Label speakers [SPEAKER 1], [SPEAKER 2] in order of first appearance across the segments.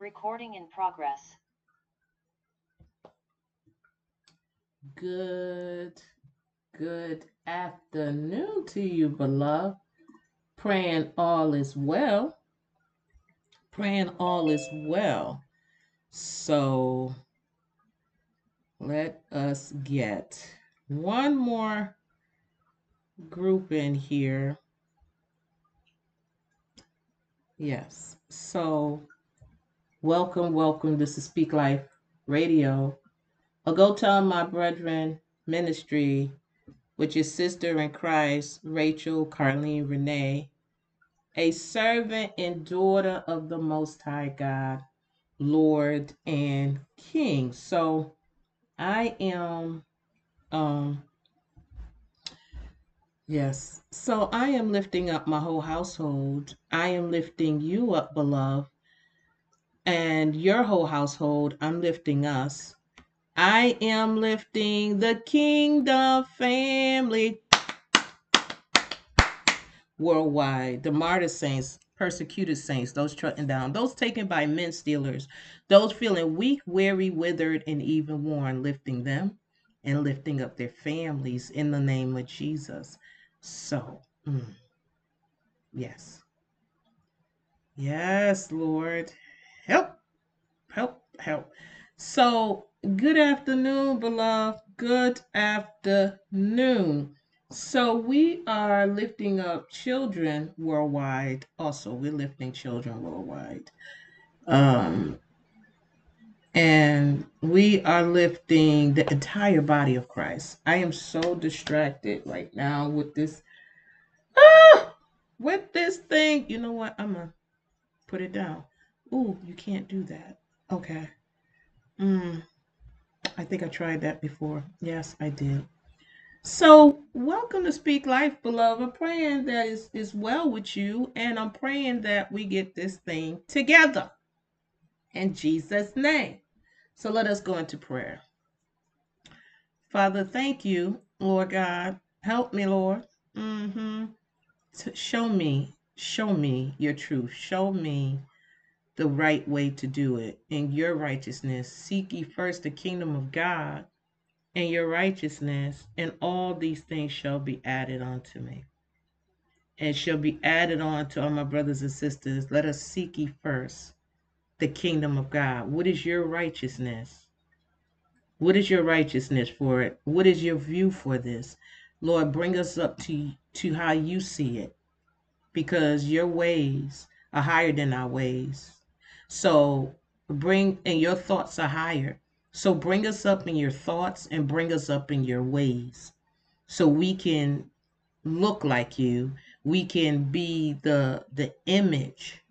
[SPEAKER 1] Recording in progress.
[SPEAKER 2] Good, good afternoon to you, beloved. Praying all is well. Praying all is well. So let us get one more group in here. Yes. So welcome, welcome. This is Speak Life Radio. I'll go tell my brethren ministry, which is sister in Christ, Rachel Carlene Renee, a servant and daughter of the Most High God, Lord and King. So I am, um, yes. So I am lifting up my whole household. I am lifting you up, beloved, and your whole household. I'm lifting us. I am lifting the kingdom family worldwide, the martyr saints, persecuted saints, those trodden down, those taken by men stealers, those feeling weak, weary, withered, and even worn, lifting them and lifting up their families in the name of Jesus. So, mm, yes. Yes, Lord. Help, help. So, good afternoon, beloved. Good afternoon. So, we are lifting up children worldwide. Also, we're lifting children worldwide. Um, and we are lifting the entire body of Christ. I am so distracted right now with this. Ah, with this thing. You know what? I'm gonna put it down. Ooh, you can't do that. Okay. Mm, I think I tried that before. Yes, I did. So, welcome to Speak Life, beloved. I'm praying that is is well with you, and I'm praying that we get this thing together in Jesus' name. So, let us go into prayer. Father, thank you, Lord God. Help me, Lord. Mm-hmm. To show me, show me your truth. Show me the right way to do it in your righteousness. Seek ye first the kingdom of God and your righteousness, and all these things shall be added unto me. And shall be added on to all my brothers and sisters. Let us seek ye first the kingdom of God. What is your righteousness? What is your righteousness for it? What is your view for this? Lord, bring us up to, to how you see it because your ways are higher than our ways. So bring, and your thoughts are higher. So bring us up in your thoughts and bring us up in your ways so we can look like you. We can be the the image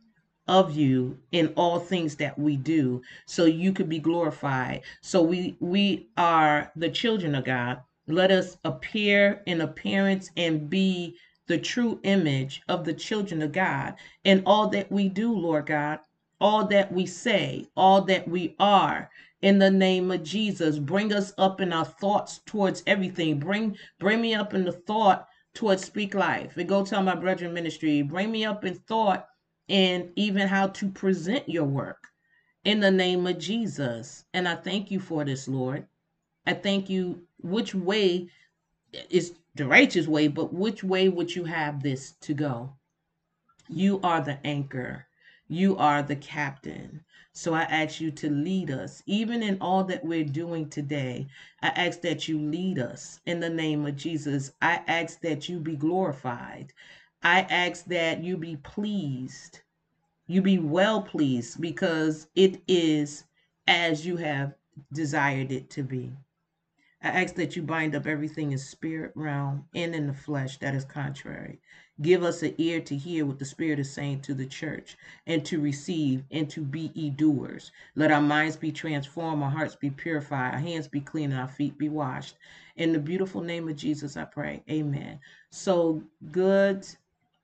[SPEAKER 2] of you in all things that we do so you could be glorified. So we we are the children of God. Let us appear in appearance and be the true image of the children of God in all that we do, Lord God all that we say, all that we are in the name of Jesus. Bring us up in our thoughts towards everything. Bring bring me up in the thought towards speak life. And go tell my brethren ministry. Bring me up in thought and even how to present your work in the name of Jesus. And I thank you for this, Lord. I thank you which way is the righteous way, but which way would you have this to go? You are the anchor. You are the captain. So I ask you to lead us, even in all that we're doing today. I ask that you lead us in the name of Jesus. I ask that you be glorified. I ask that you be pleased. You be well pleased because it is as you have desired it to be. I ask that you bind up everything in spirit realm and in the flesh that is contrary. Give us an ear to hear what the Spirit is saying to the church and to receive and to be e doers. Let our minds be transformed, our hearts be purified, our hands be clean, and our feet be washed. In the beautiful name of Jesus, I pray. Amen. So, good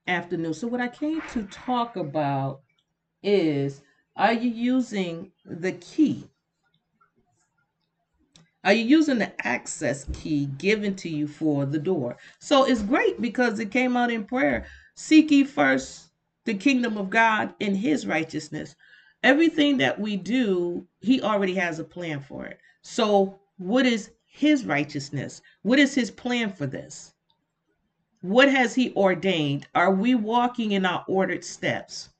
[SPEAKER 2] afternoon. So, what I came to talk about is are you using the key? Are you using the access key given to you for the door? So it's great because it came out in prayer. Seek ye first the kingdom of God and his righteousness. Everything that we do, he already has a plan for it. So, what is his righteousness? What is his plan for this? What has he ordained? Are we walking in our ordered steps?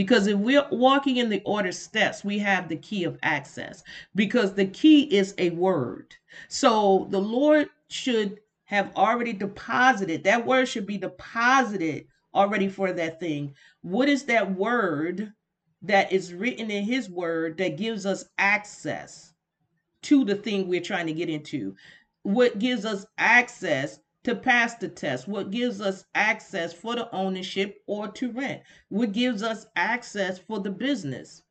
[SPEAKER 2] Because if we're walking in the order steps, we have the key of access. Because the key is a word. So the Lord should have already deposited, that word should be deposited already for that thing. What is that word that is written in his word that gives us access to the thing we're trying to get into? What gives us access to pass the test? What gives us access for the ownership or to rent? What gives us access for the business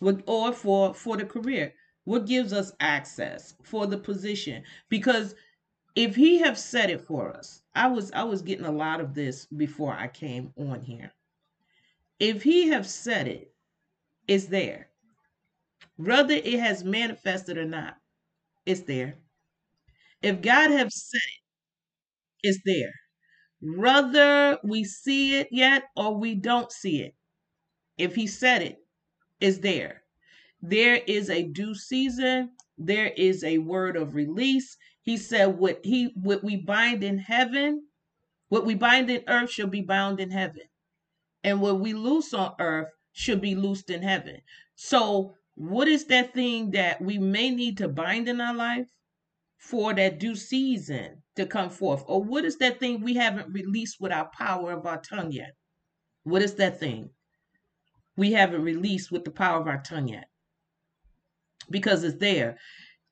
[SPEAKER 2] or for, for the career? What gives us access for the position? Because if he have said it for us i was i was getting a lot of this before i came on here if he have said it it's there whether it has manifested or not it's there if god have said it it's there. Whether we see it yet or we don't see it if he said it's there. There is a due season. There is a word of release. He said, "What he what we bind in heaven, what we bind in earth shall be bound in heaven, and what we loose on earth should be loosed in heaven." So, what is that thing that we may need to bind in our life for that due season to come forth, or what is that thing we haven't released with our power of our tongue yet? What is that thing we haven't released with the power of our tongue yet? Because it's there.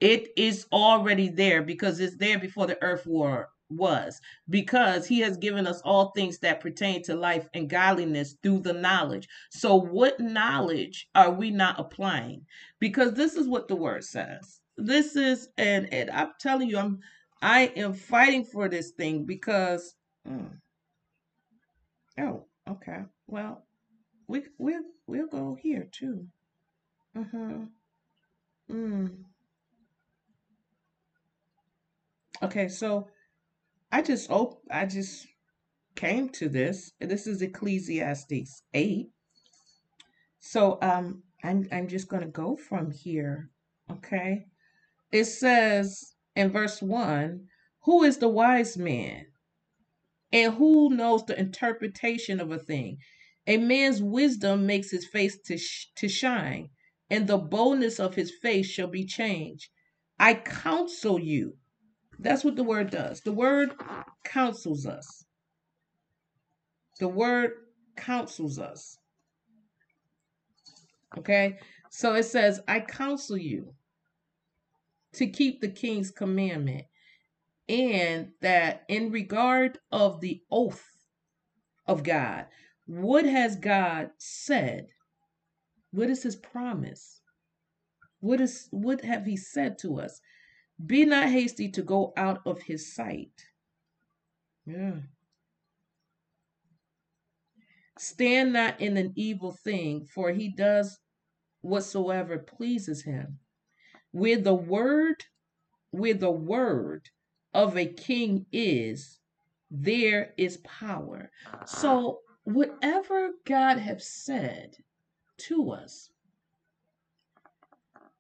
[SPEAKER 2] It is already there because it's there before the earth war was because he has given us all things that pertain to life and godliness through the knowledge. So what knowledge are we not applying? Because this is what the word says. This is and, and I'm telling you I'm I am fighting for this thing because mm, oh okay well we we we'll go here too. Uh-huh. Mm. Okay, so I just op- I just came to this. This is Ecclesiastes 8. So um I'm I'm just to go from here, okay? It says in verse 1, who is the wise man? And who knows the interpretation of a thing? A man's wisdom makes his face to, sh- to shine, and the boldness of his face shall be changed. I counsel you that's what the word does. The word counsels us. The word counsels us. Okay? So it says, I counsel you to keep the king's commandment and that in regard of the oath of God, what has God said? What is his promise? What is what have he said to us? Be not hasty to go out of his sight. Yeah. Stand not in an evil thing, for he does whatsoever pleases him. Where the word, where the word of a king is, there is power. So ah. whatever God has said to us,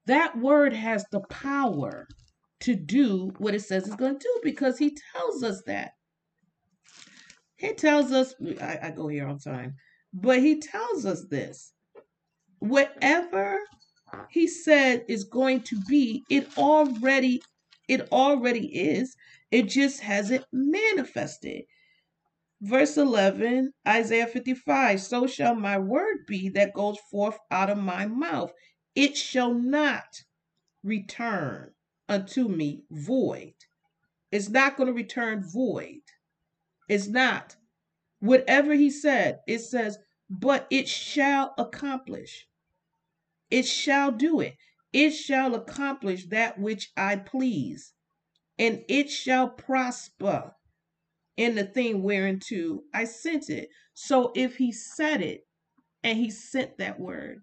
[SPEAKER 2] that word has the power to do what it says it's going to do because he tells us that. He tells us, I, I go here on time, but he tells us this. Whatever he said is going to be, it already, it already is. It just hasn't manifested. Verse 11, Isaiah 55 So shall my word be that goes forth out of my mouth. It shall not return unto me void. It's not going to return void. It's not. Whatever he said, it says, but it shall accomplish. It shall do it. It shall accomplish that which I please, and it shall prosper in the thing whereunto I sent it. So if he said it and he sent that word,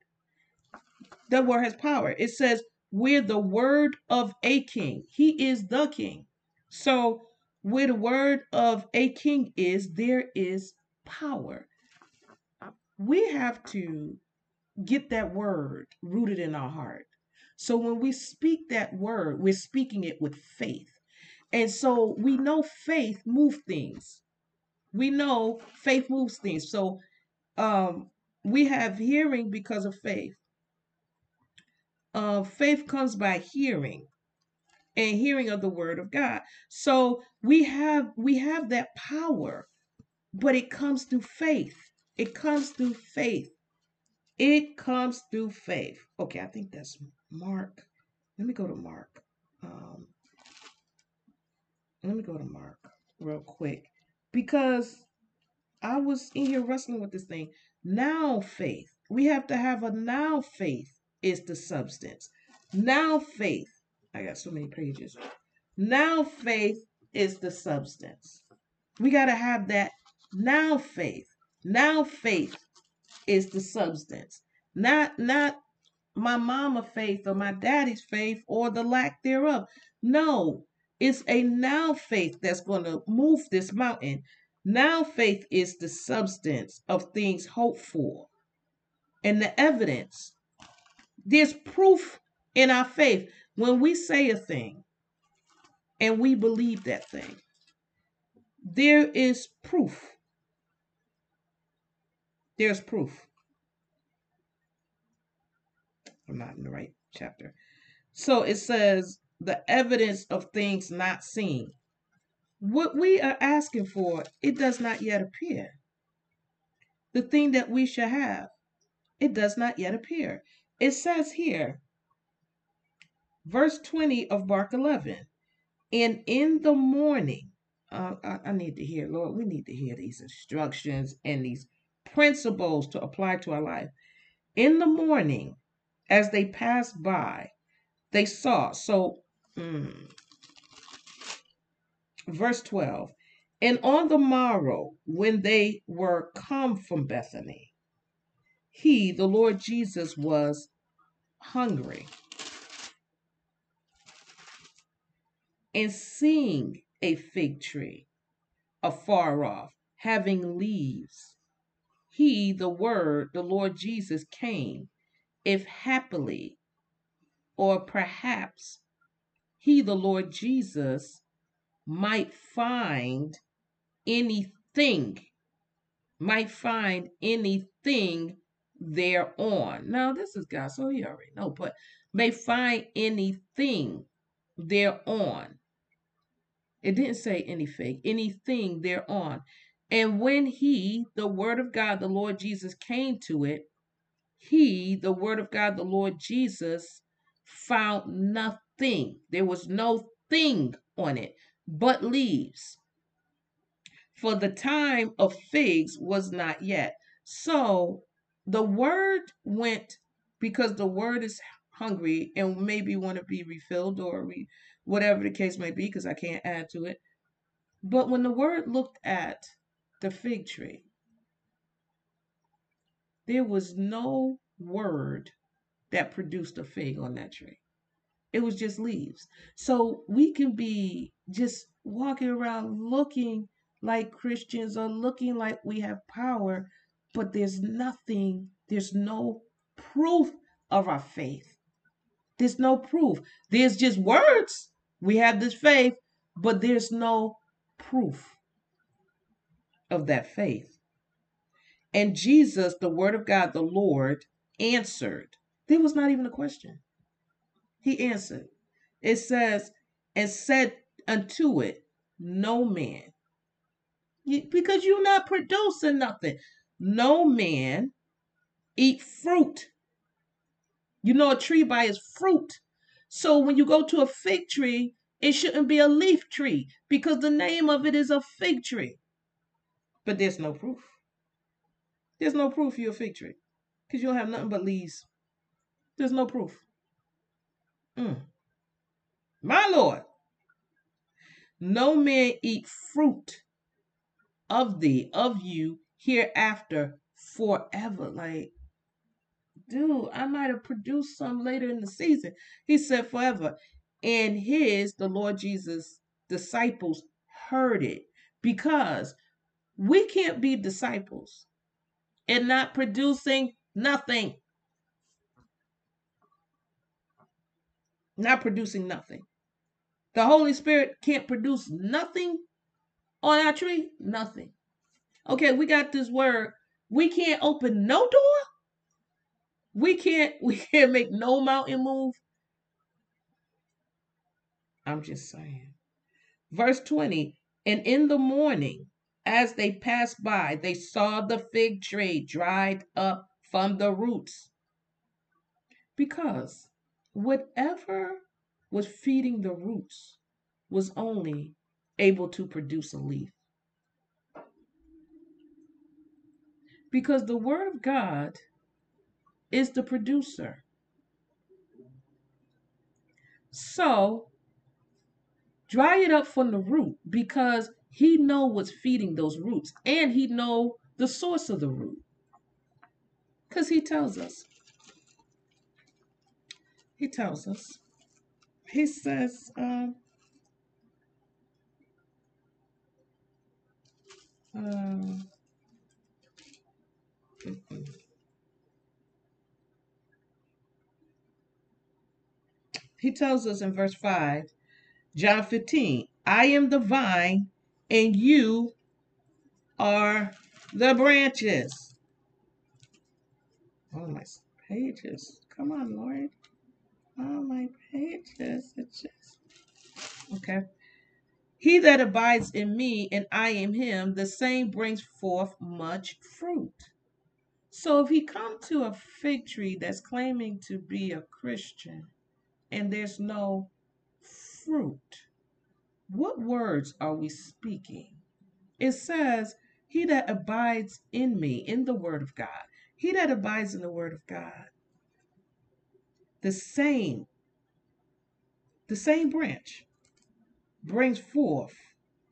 [SPEAKER 2] that word has power. It says, we're the word of a king. He is the king. So, where the word of a king is, there is power. We have to get that word rooted in our heart. So when we speak that word, we're speaking it with faith. And so we know faith moves things. We know faith moves things. So um, we have hearing because of faith. Uh, faith comes by hearing and hearing of the word of God. So we have we have that power, but it comes through faith. It comes through faith. It comes through faith. Okay, I think that's Mark. Let me go to Mark. Um, let me go to Mark real quick because I was in here wrestling with this thing. Now faith. We have to have a now faith is the substance. Now faith. I got so many pages. Now faith is the substance. We got to have that now faith. Now faith is the substance. Not not my mama faith or my daddy's faith or the lack thereof. No, it's a now faith that's going to move this mountain. Now faith is the substance of things hoped for and the evidence. There's proof in our faith when we say a thing and we believe that thing. There is proof. There's proof. I'm not in the right chapter. So it says the evidence of things not seen. What we are asking for, it does not yet appear. The thing that we shall have, it does not yet appear. It says here, verse 20 of Mark 11, and in the morning, uh, I, I need to hear, Lord, we need to hear these instructions and these principles to apply to our life. In the morning, as they passed by, they saw. So, mm, verse 12, and on the morrow, when they were come from Bethany, he, the Lord Jesus, was hungry. And seeing a fig tree afar off, having leaves, he, the Word, the Lord Jesus, came if happily, or perhaps he, the Lord Jesus, might find anything, might find anything thereon. Now, this is God, so you already know, but may find anything thereon. It didn't say anything, anything thereon. And when he, the word of God, the Lord Jesus, came to it, he, the word of God, the Lord Jesus, found nothing. There was no thing on it but leaves. For the time of figs was not yet. So the word went because the word is hungry and maybe want to be refilled or re, whatever the case may be, because I can't add to it. But when the word looked at the fig tree, there was no word that produced a fig on that tree. It was just leaves. So we can be just walking around looking like Christians or looking like we have power, but there's nothing, there's no proof of our faith. There's no proof. There's just words. We have this faith, but there's no proof of that faith. And Jesus, the Word of God, the Lord, answered. There was not even a question. He answered. It says, and said unto it, No man. because you're not producing nothing. No man eat fruit. You know a tree by its fruit. So when you go to a fig tree, it shouldn't be a leaf tree because the name of it is a fig tree. But there's no proof. There's no proof you're a fig tree because you don't have nothing but leaves. There's no proof. Mm. My Lord. No man eat fruit of thee, of you, hereafter forever. Like, dude, I might have produced some later in the season. He said forever. And his, the Lord Jesus, disciples heard it because we can't be disciples and not producing nothing. Not producing nothing. The Holy Spirit can't produce nothing on our tree, nothing. Okay, we got this word. We can't open no door. We can't we can't make no mountain move. I'm just saying. Verse 20, and in the morning as they passed by, they saw the fig tree dried up from the roots. Because whatever was feeding the roots was only able to produce a leaf. Because the Word of God is the producer. So dry it up from the root because he know what's feeding those roots and he know the source of the root. Because he tells us. He tells us. He says um, uh, he tells us in verse 5 John 15, I am the vine and you are the branches. Oh, my pages. Come on, Lord. All my pages. It's just. Okay. He that abides in me and I in him, the same brings forth much fruit. So if he come to a fig tree that's claiming to be a Christian and there's no fruit, what words are we speaking? It says, He that abides in me, in the word of God, he that abides in the word of God, the same, the same branch brings forth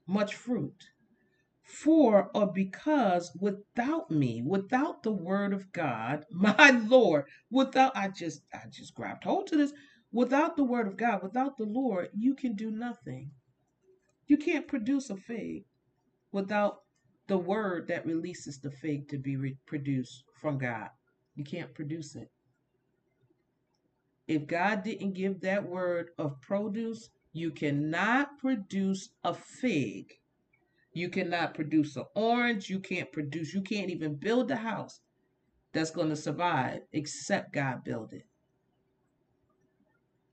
[SPEAKER 2] much fruit. For or because without me, without the word of God, my Lord, without I just I just grabbed hold to this, without the word of God, without the Lord, you can do nothing. You can't produce a fig without the word that releases the fig to be produced from God. You can't produce it. If God didn't give that word of produce, you cannot produce a fig. You cannot produce an orange. You can't produce, you can't even build a house that's going to survive except God build it.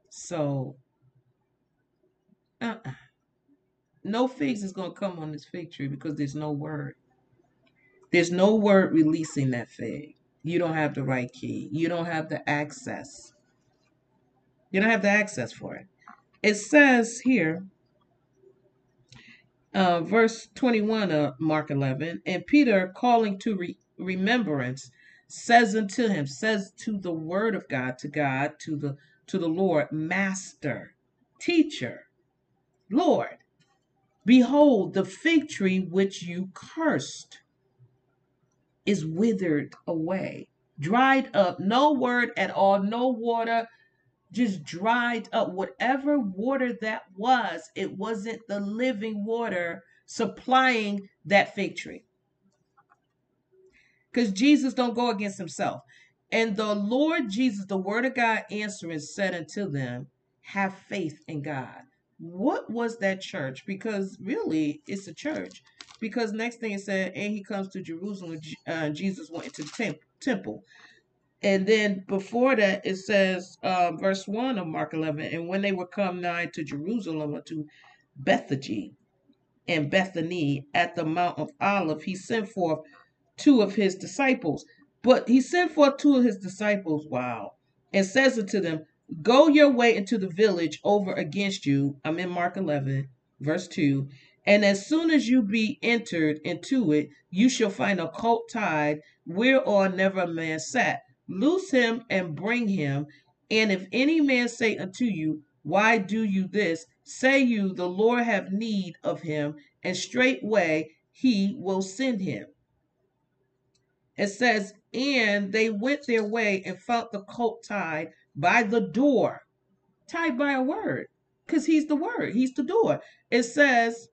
[SPEAKER 2] So, uh-uh. No figs is going to come on this fig tree because there's no word. There's no word releasing that fig. You don't have the right key. You don't have the access. You don't have the access for it. It says here, uh, verse 21 of Mark 11, and Peter calling to re- remembrance says unto him, says to the word of God, to God, to the to the Lord, Master, Teacher, Lord, behold, the fig tree which you cursed is withered away, dried up, no word at all, no water, just dried up. Whatever water that was, it wasn't the living water supplying that fig tree. Because Jesus don't go against himself. And the Lord Jesus, the word of God answering, said unto them, Have faith in God. What was that church? Because really, it's a church because next thing it said, and he comes to Jerusalem. Uh, Jesus went into the temp- temple. And then before that, it says, uh, verse 1 of Mark 11, and when they were come nigh to Jerusalem or to Bethany and Bethany at the Mount of Olive, he sent forth two of his disciples. But he sent forth two of his disciples, wow, and says unto them, Go your way into the village over against you. I'm in Mark 11, verse 2 and as soon as you be entered into it, you shall find a colt tied whereon never a man sat. Loose him and bring him. And if any man say unto you, Why do you this? Say you, The Lord have need of him, and straightway he will send him. It says, And they went their way and found the colt tied by the door, tied by a word, because he's the word, he's the door. It says,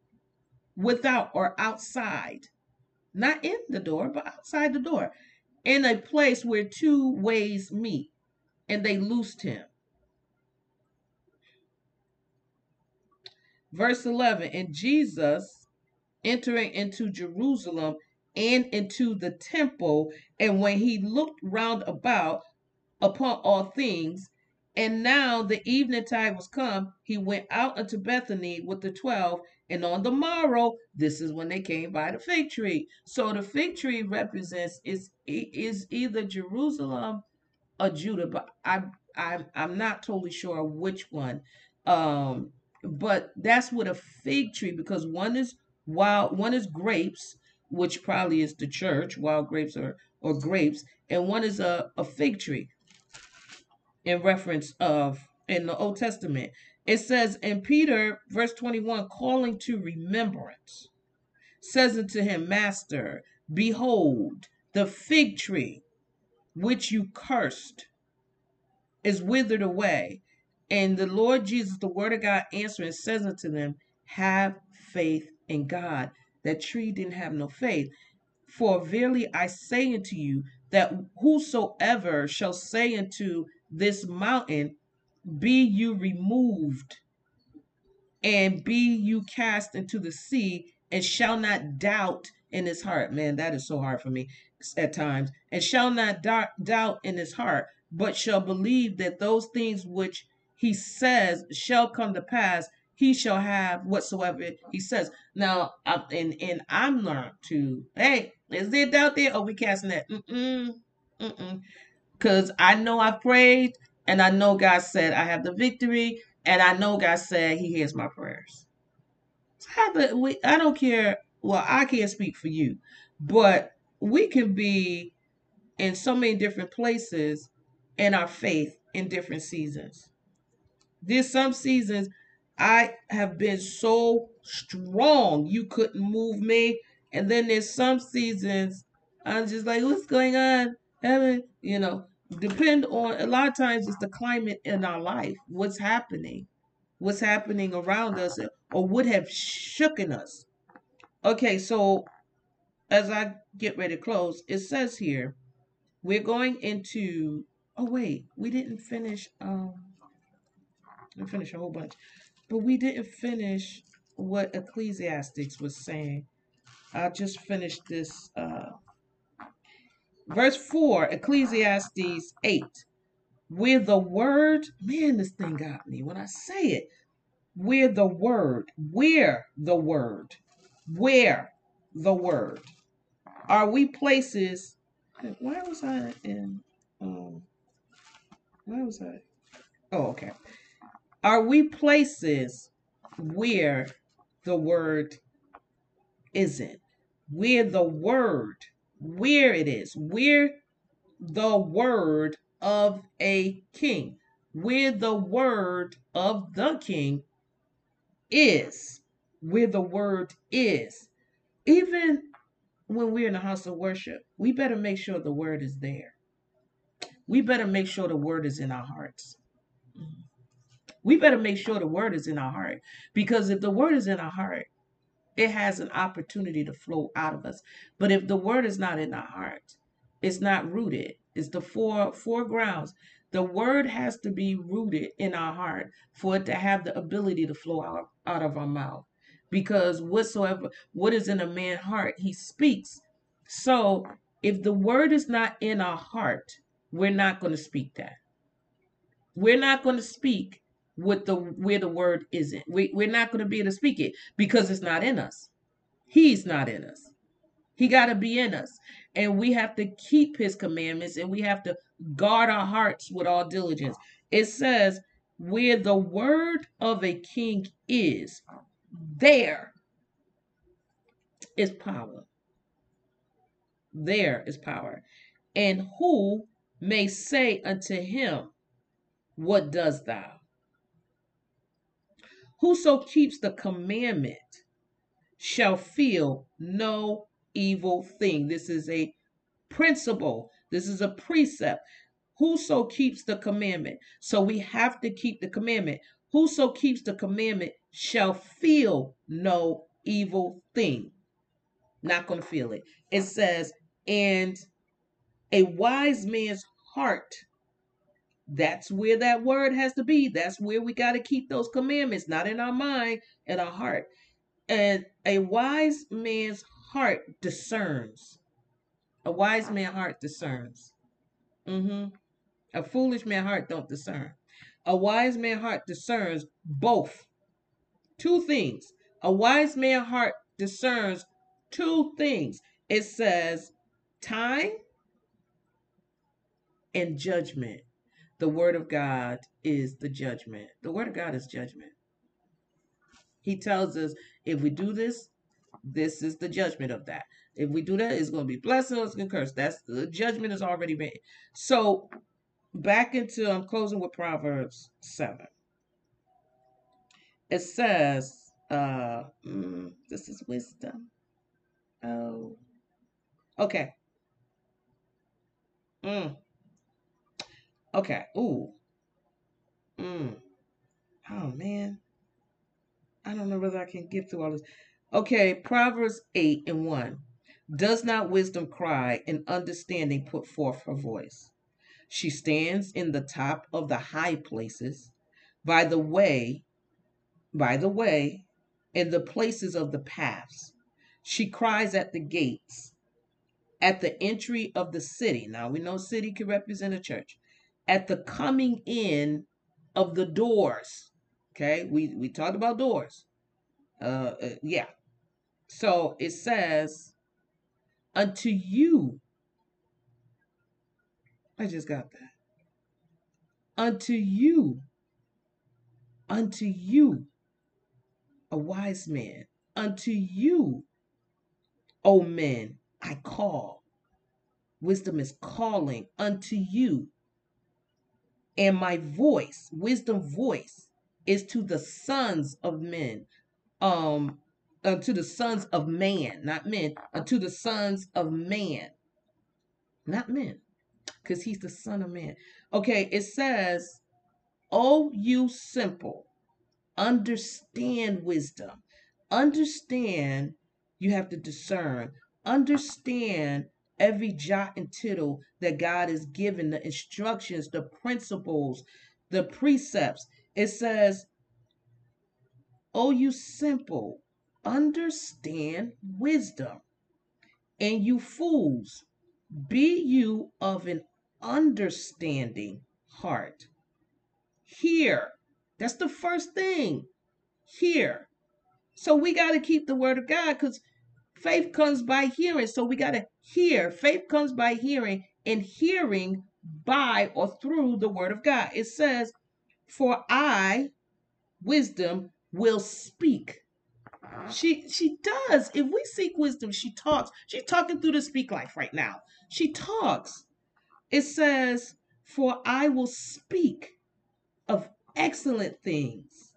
[SPEAKER 2] without or outside, not in the door, but outside the door, in a place where two ways meet, and they loosed him. Verse 11 And Jesus entering into Jerusalem and into the temple, and when he looked round about upon all things, and now the evening tide was come, he went out unto Bethany with the twelve. And on the morrow, this is when they came by the fig tree. So the fig tree represents is is either Jerusalem or Judah, but I'm I'm I'm not totally sure which one. Um, but that's what a fig tree because one is wild, one is grapes, which probably is the church, wild grapes or or grapes, and one is a, a fig tree in reference of in the Old Testament. It says in Peter, verse 21, calling to remembrance, says unto him, Master, behold, the fig tree which you cursed is withered away. And the Lord Jesus, the word of God, answering, says unto them, Have faith in God. That tree didn't have no faith. For verily I say unto you, that whosoever shall say unto this mountain, Be you removed, and be you cast into the sea, and shall not doubt in his heart. Man, that is so hard for me at times. And shall not doubt in his heart, but shall believe that those things which he says shall come to pass. He shall have whatsoever he says. Now, and and I'm learned to, hey, is there doubt there? Or we casting that? Mm-mm, mm-mm. Because I know I've prayed and I know God said I have the victory and I know God said he hears my prayers. So we, I don't care. Well, I can't speak for you, but we can be in so many different places in our faith in different seasons. There's some seasons I have been so strong you couldn't move me. And then there's some seasons I'm just like, what's going on? Heaven, you know, depend on a lot of times it's the climate in our life, what's happening, what's happening around us, or would have shooken us. Okay, so as I get ready to close, it says here, we're going into oh wait, we didn't finish um we finished a whole bunch. But we didn't finish what Ecclesiastics was saying. I'll just finished this uh verse 4, Ecclesiastes 8. Where the word, man, this thing got me when I say it. Where the word, where the word, where the word. Are we places? Why was I in? Um, why was I? Oh, okay. Are we places where the word isn't? Where the word, where it is, where the word of a king, where the word of the king is, where the word is. Even when we're in the house of worship, we better make sure the word is there. We better make sure the word is in our hearts. We better make sure the word is in our heart because if the word is in our heart, it has an opportunity to flow out of us. But if the word is not in our heart, it's not rooted. It's the four four grounds. The word has to be rooted in our heart for it to have the ability to flow out, out of our mouth because whatsoever what is in a man's heart he speaks so if the word is not in our heart we're not going to speak that we're not going to speak with the where the word isn't we, we're not going to be able to speak it because it's not in us he's not in us he got to be in us and we have to keep his commandments and we have to guard our hearts with all diligence it says where the word of a king is there is power. There is power. And who may say unto him, What does thou? Whoso keeps the commandment shall feel no evil thing. This is a principle, this is a precept. Whoso keeps the commandment. So we have to keep the commandment. Whoso keeps the commandment shall feel no evil thing. Not going to feel it. It says, and a wise man's heart That's where that word has to be. That's where we got to keep those commandments, not in our mind in our heart. And a wise man's heart discerns. A wise man's heart discerns. Mm-hmm. A foolish man's heart don't discern. A wise man's heart discerns both. Two things. A wise man's heart discerns two things. It says time and judgment. The word of God is the judgment. The word of God is judgment. He tells us if we do this, this is the judgment of that. If we do that, it's going to be blessing or it's going to curse. That's the judgment is already made. So back into I'm closing with Proverbs 7. It says, uh mm, this is wisdom. Oh. Okay. Mm. Okay. Ooh. Mm. Oh man. I don't know whether I can get through all this. Okay, Proverbs 8 and 1. Does not wisdom cry and understanding put forth her voice? She stands in the top of the high places, by the way, by the way, in the places of the paths. She cries at the gates, at the entry of the city. Now we know city can represent a church. At the coming in of the doors. Okay, we, we talked about doors. Uh, uh yeah. So it says, unto you. I just got that. Unto you. Unto you. A wise man. Unto you. O men, I call. Wisdom is calling unto you. And my voice, wisdom voice, is to the sons of men. Um, uh, to the sons of man, not men, uh, to the sons of man, not men, because he's the son of man. Okay, it says, Oh, you simple, understand wisdom. Understand, you have to discern. Understand every jot and tittle that God has given, the instructions, the principles, the precepts. It says, Oh, you simple, understand wisdom. And you fools, be you of an understanding heart. Hear. That's the first thing. Hear. So we got to keep the word of God because faith comes by hearing. So we got to hear. Faith comes by hearing, and hearing by or through the word of God. It says, For I, wisdom, will speak she she does. If we seek wisdom, she talks. She's talking through the speak life right now. She talks. It says, "For I will speak of excellent things."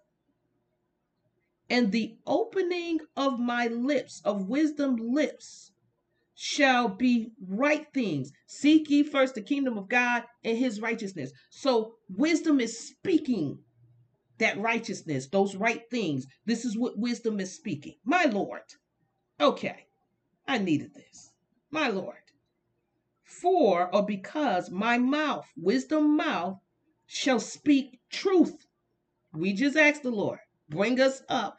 [SPEAKER 2] And the opening of my lips, of wisdom lips, shall be right things. Seek ye first the kingdom of God and his righteousness. So wisdom is speaking that righteousness, those right things. This is what wisdom is speaking. My Lord. Okay, I needed this. My Lord. For or because my mouth, wisdom mouth, shall speak truth. We just asked the Lord, bring us up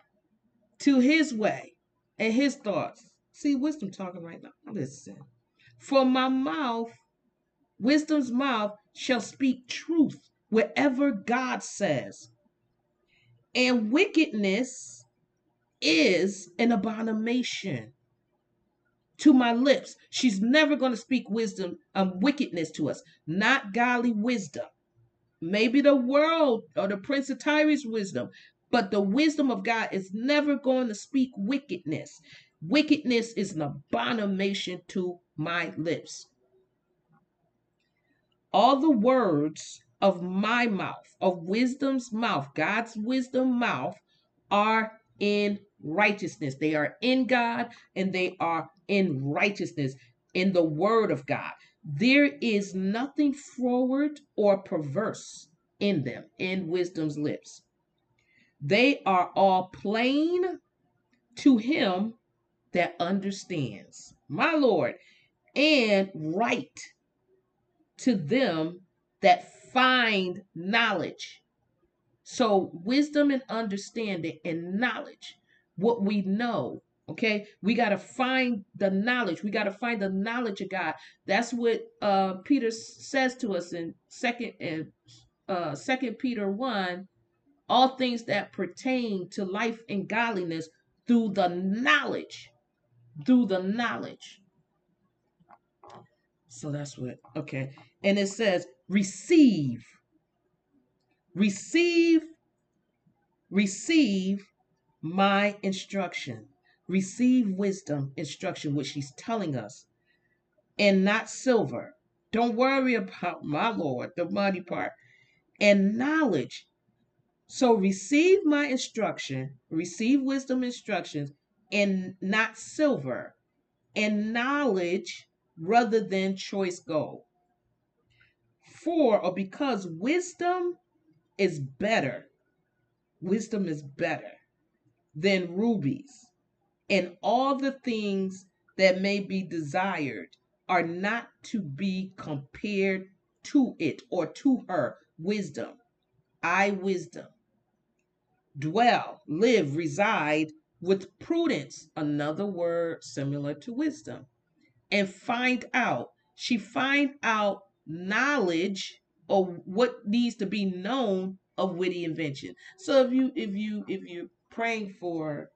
[SPEAKER 2] to his way and his thoughts. See, wisdom talking right now. Listen. For my mouth, wisdom's mouth shall speak truth wherever God says. And wickedness is an abomination to my lips. She's never going to speak wisdom, um, wickedness to us, not godly wisdom. Maybe the world or the prince of Tyre's wisdom, but the wisdom of God is never going to speak wickedness. Wickedness is an abomination to my lips. All the words of my mouth, of wisdom's mouth, God's wisdom mouth, are in righteousness. They are in God and they are in righteousness in the word of God. There is nothing forward or perverse in them, in wisdom's lips. They are all plain to him that understands, my Lord, and right to them that find knowledge. So, wisdom and understanding and knowledge, what we know, okay? We got to find the knowledge. We got to find the knowledge of God. That's what uh Peter says to us in second and uh second Peter 1, all things that pertain to life and godliness through the knowledge, through the knowledge. So that's what, okay. And it says, receive, receive, receive my instruction. Receive wisdom, instruction, which she's telling us, and not silver. Don't worry about my Lord, the money part, and knowledge. So receive my instruction, receive wisdom instructions, and not silver, and knowledge rather than choice gold. For or because wisdom is better, wisdom is better than rubies, and all the things that may be desired are not to be compared to it or to her wisdom. I, wisdom. Dwell, live, reside with prudence, another word similar to wisdom, and find out. She find out knowledge of what needs to be known of witty invention. So if you if you if you're praying for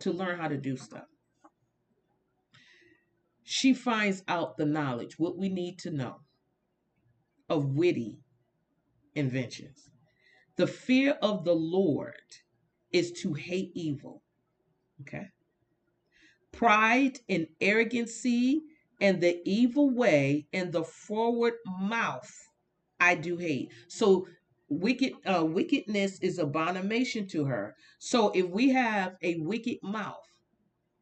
[SPEAKER 2] to learn how to do stuff, she finds out the knowledge, what we need to know of witty inventions. The fear of the Lord is to hate evil. Okay. Pride and arrogancy and the evil way and the forward mouth I do hate. So wicked uh, wickedness is abomination to her. So if we have a wicked mouth,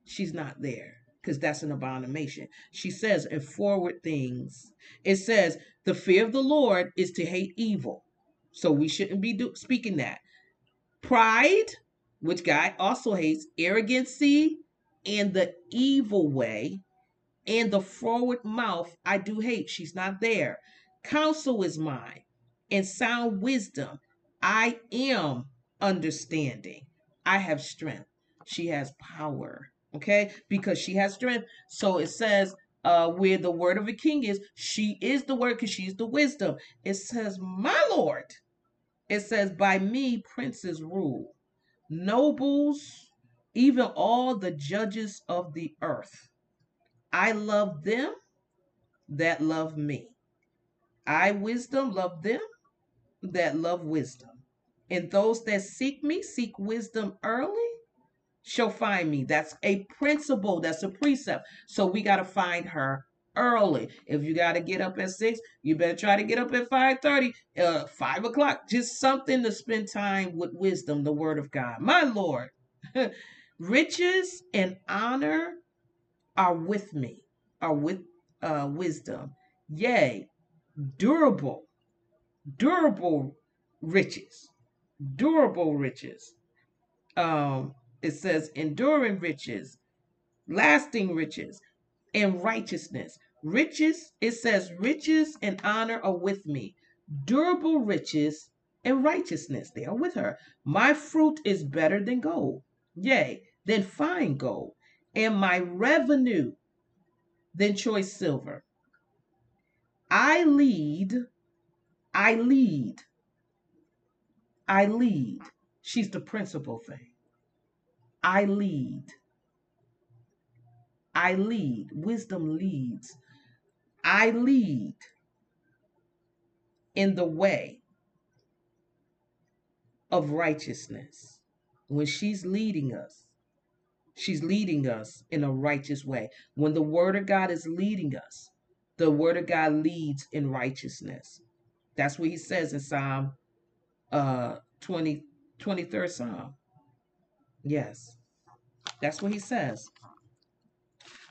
[SPEAKER 2] she's not there because that's an abomination. She says in forward things, it says the fear of the Lord is to hate evil. So we shouldn't be do- speaking that. Pride, which God also hates, arrogancy, and the evil way, and the forward mouth I do hate. She's not there. Counsel is mine, and sound wisdom. I am understanding. I have strength. She has power. Okay, because she has strength. So it says, uh, where the word of a king is, she is the word because she's the wisdom. It says, My Lord. It says, By me princes rule, nobles, even all the judges of the earth. I love them that love me. I, wisdom, love them that love wisdom. And those that seek me, seek wisdom early, shall find me. That's a principle, that's a precept. So we got to find her early. If you got to get up at six, you better try to get up at 5:30, uh, five o'clock. Just something to spend time with wisdom, the word of God. My Lord, riches and honor are with me, are with uh, wisdom. Yea, durable, durable riches, durable riches. Um, it says enduring riches, lasting riches, and righteousness. Riches, it says, riches and honor are with me. Durable riches and righteousness, they are with her. My fruit is better than gold, yea, than fine gold, and my revenue than choice silver. I lead, I lead, I lead. She's the principal thing. I lead. I lead. Wisdom leads. I lead in the way of righteousness. When she's leading us, she's leading us in a righteous way. When the word of God is leading us, the word of God leads in righteousness. That's what he says in Psalm uh 20, 23rd Psalm. Yes. That's what he says.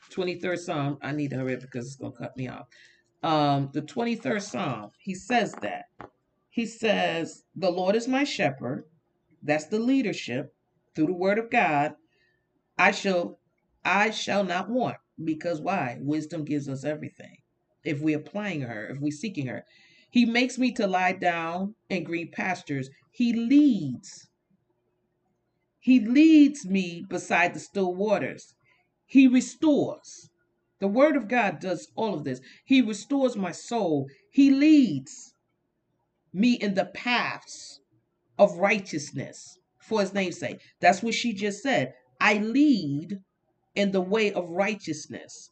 [SPEAKER 2] 23rd Psalm. I need to hurry up because it's going to cut me off. Um, the 23rd Psalm, he says that. He says, The Lord is my shepherd. That's the leadership through the word of God. I shall I shall not want. Because why? Wisdom gives us everything. If we're applying her, if we're seeking her. He makes me to lie down in green pastures. He leads. He leads me beside the still waters. He restores. The word of God does all of this. He restores my soul. He leads me in the paths of righteousness for his name's sake. That's what she just said. I lead in the way of righteousness,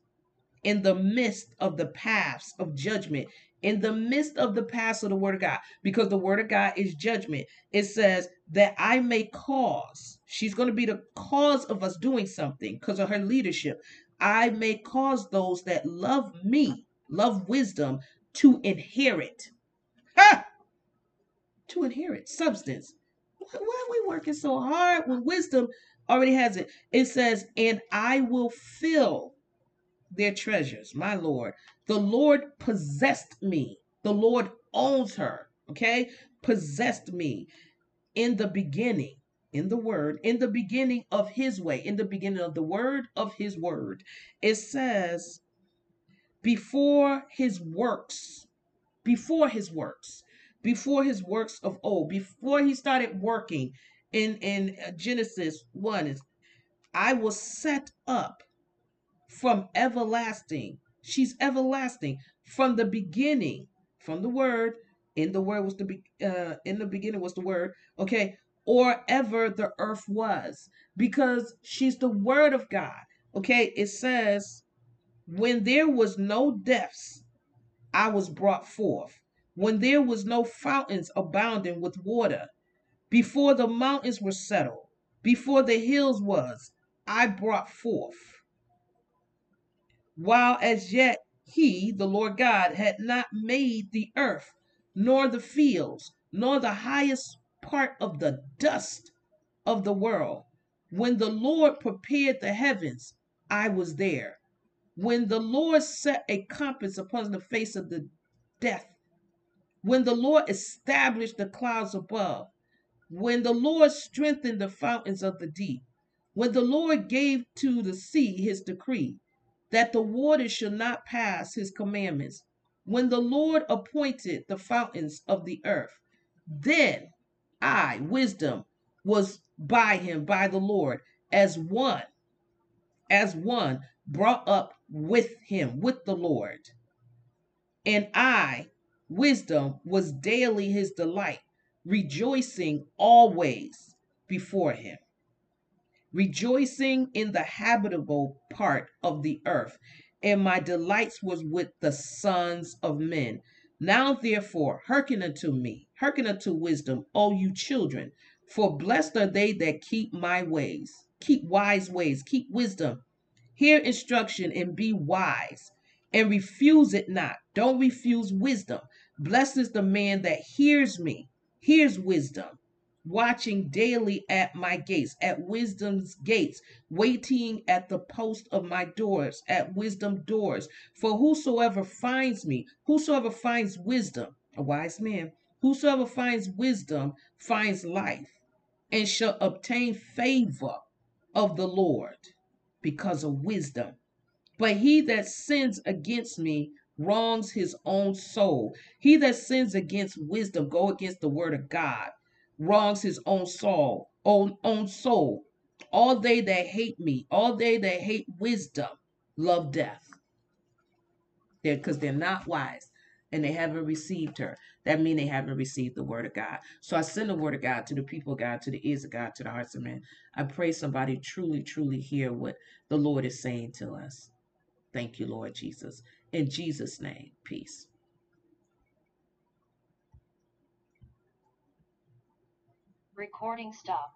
[SPEAKER 2] in the midst of the paths of judgment, in the midst of the paths of the word of God, because the word of God is judgment. It says that I may cause, she's going to be the cause of us doing something because of her leadership. I may cause those that love me, love wisdom, to inherit. Ha! To inherit substance. Why are we working so hard when wisdom already has it? It says, and I will fill their treasures, my Lord. The Lord possessed me. The Lord owns her. Okay? Possessed me in the beginning, in the word, in the beginning of his way, in the beginning of the word of his word. It says, before his works, before his works, before his works of old, before he started working in, in Genesis 1, is I was set up from everlasting. She's everlasting from the beginning, from the word. In the word was the be, uh, in the beginning was the word. Okay, or ever the earth was, because she's the word of God. Okay, it says, when there was no depths, I was brought forth. When there was no fountains abounding with water, before the mountains were settled, before the hills was, I brought forth while as yet he, the Lord God, had not made the earth, nor the fields, nor the highest part of the dust of the world. When the Lord prepared the heavens, I was there. When the Lord set a compass upon the face of the death, when the Lord established the clouds above, when the Lord strengthened the fountains of the deep, when the Lord gave to the sea his decree, that the waters should not pass his commandments. When the Lord appointed the fountains of the earth, then I, wisdom, was by him, by the Lord, as one, as one brought up with him, with the Lord. And I, wisdom, was daily his delight, rejoicing always before him rejoicing in the habitable part of the earth, and my delights was with the sons of men. Now therefore hearken unto me, hearken unto wisdom, O you children, for blessed are they that keep my ways, keep wise ways, keep wisdom. Hear instruction and be wise, and refuse it not. Don't refuse wisdom. Blessed is the man that hears me, hears wisdom watching daily at my gates, at wisdom's gates, waiting at the post of my doors, at wisdom doors. For whosoever finds me, whosoever finds wisdom, a wise man, whosoever finds wisdom finds life and shall obtain favor of the Lord because of wisdom. But he that sins against me wrongs his own soul. He that sins against wisdom go against the word of God wrongs his own soul, own, own soul. All they that hate me, all they that hate wisdom, love death. Because they're, they're not wise and they haven't received her. That means they haven't received the word of God. So I send the word of God to the people of God, to the ears of God, to the hearts of men. I pray somebody truly, truly hear what the Lord is saying to us. Thank you, Lord Jesus. In Jesus' name, peace.
[SPEAKER 1] Recording stop.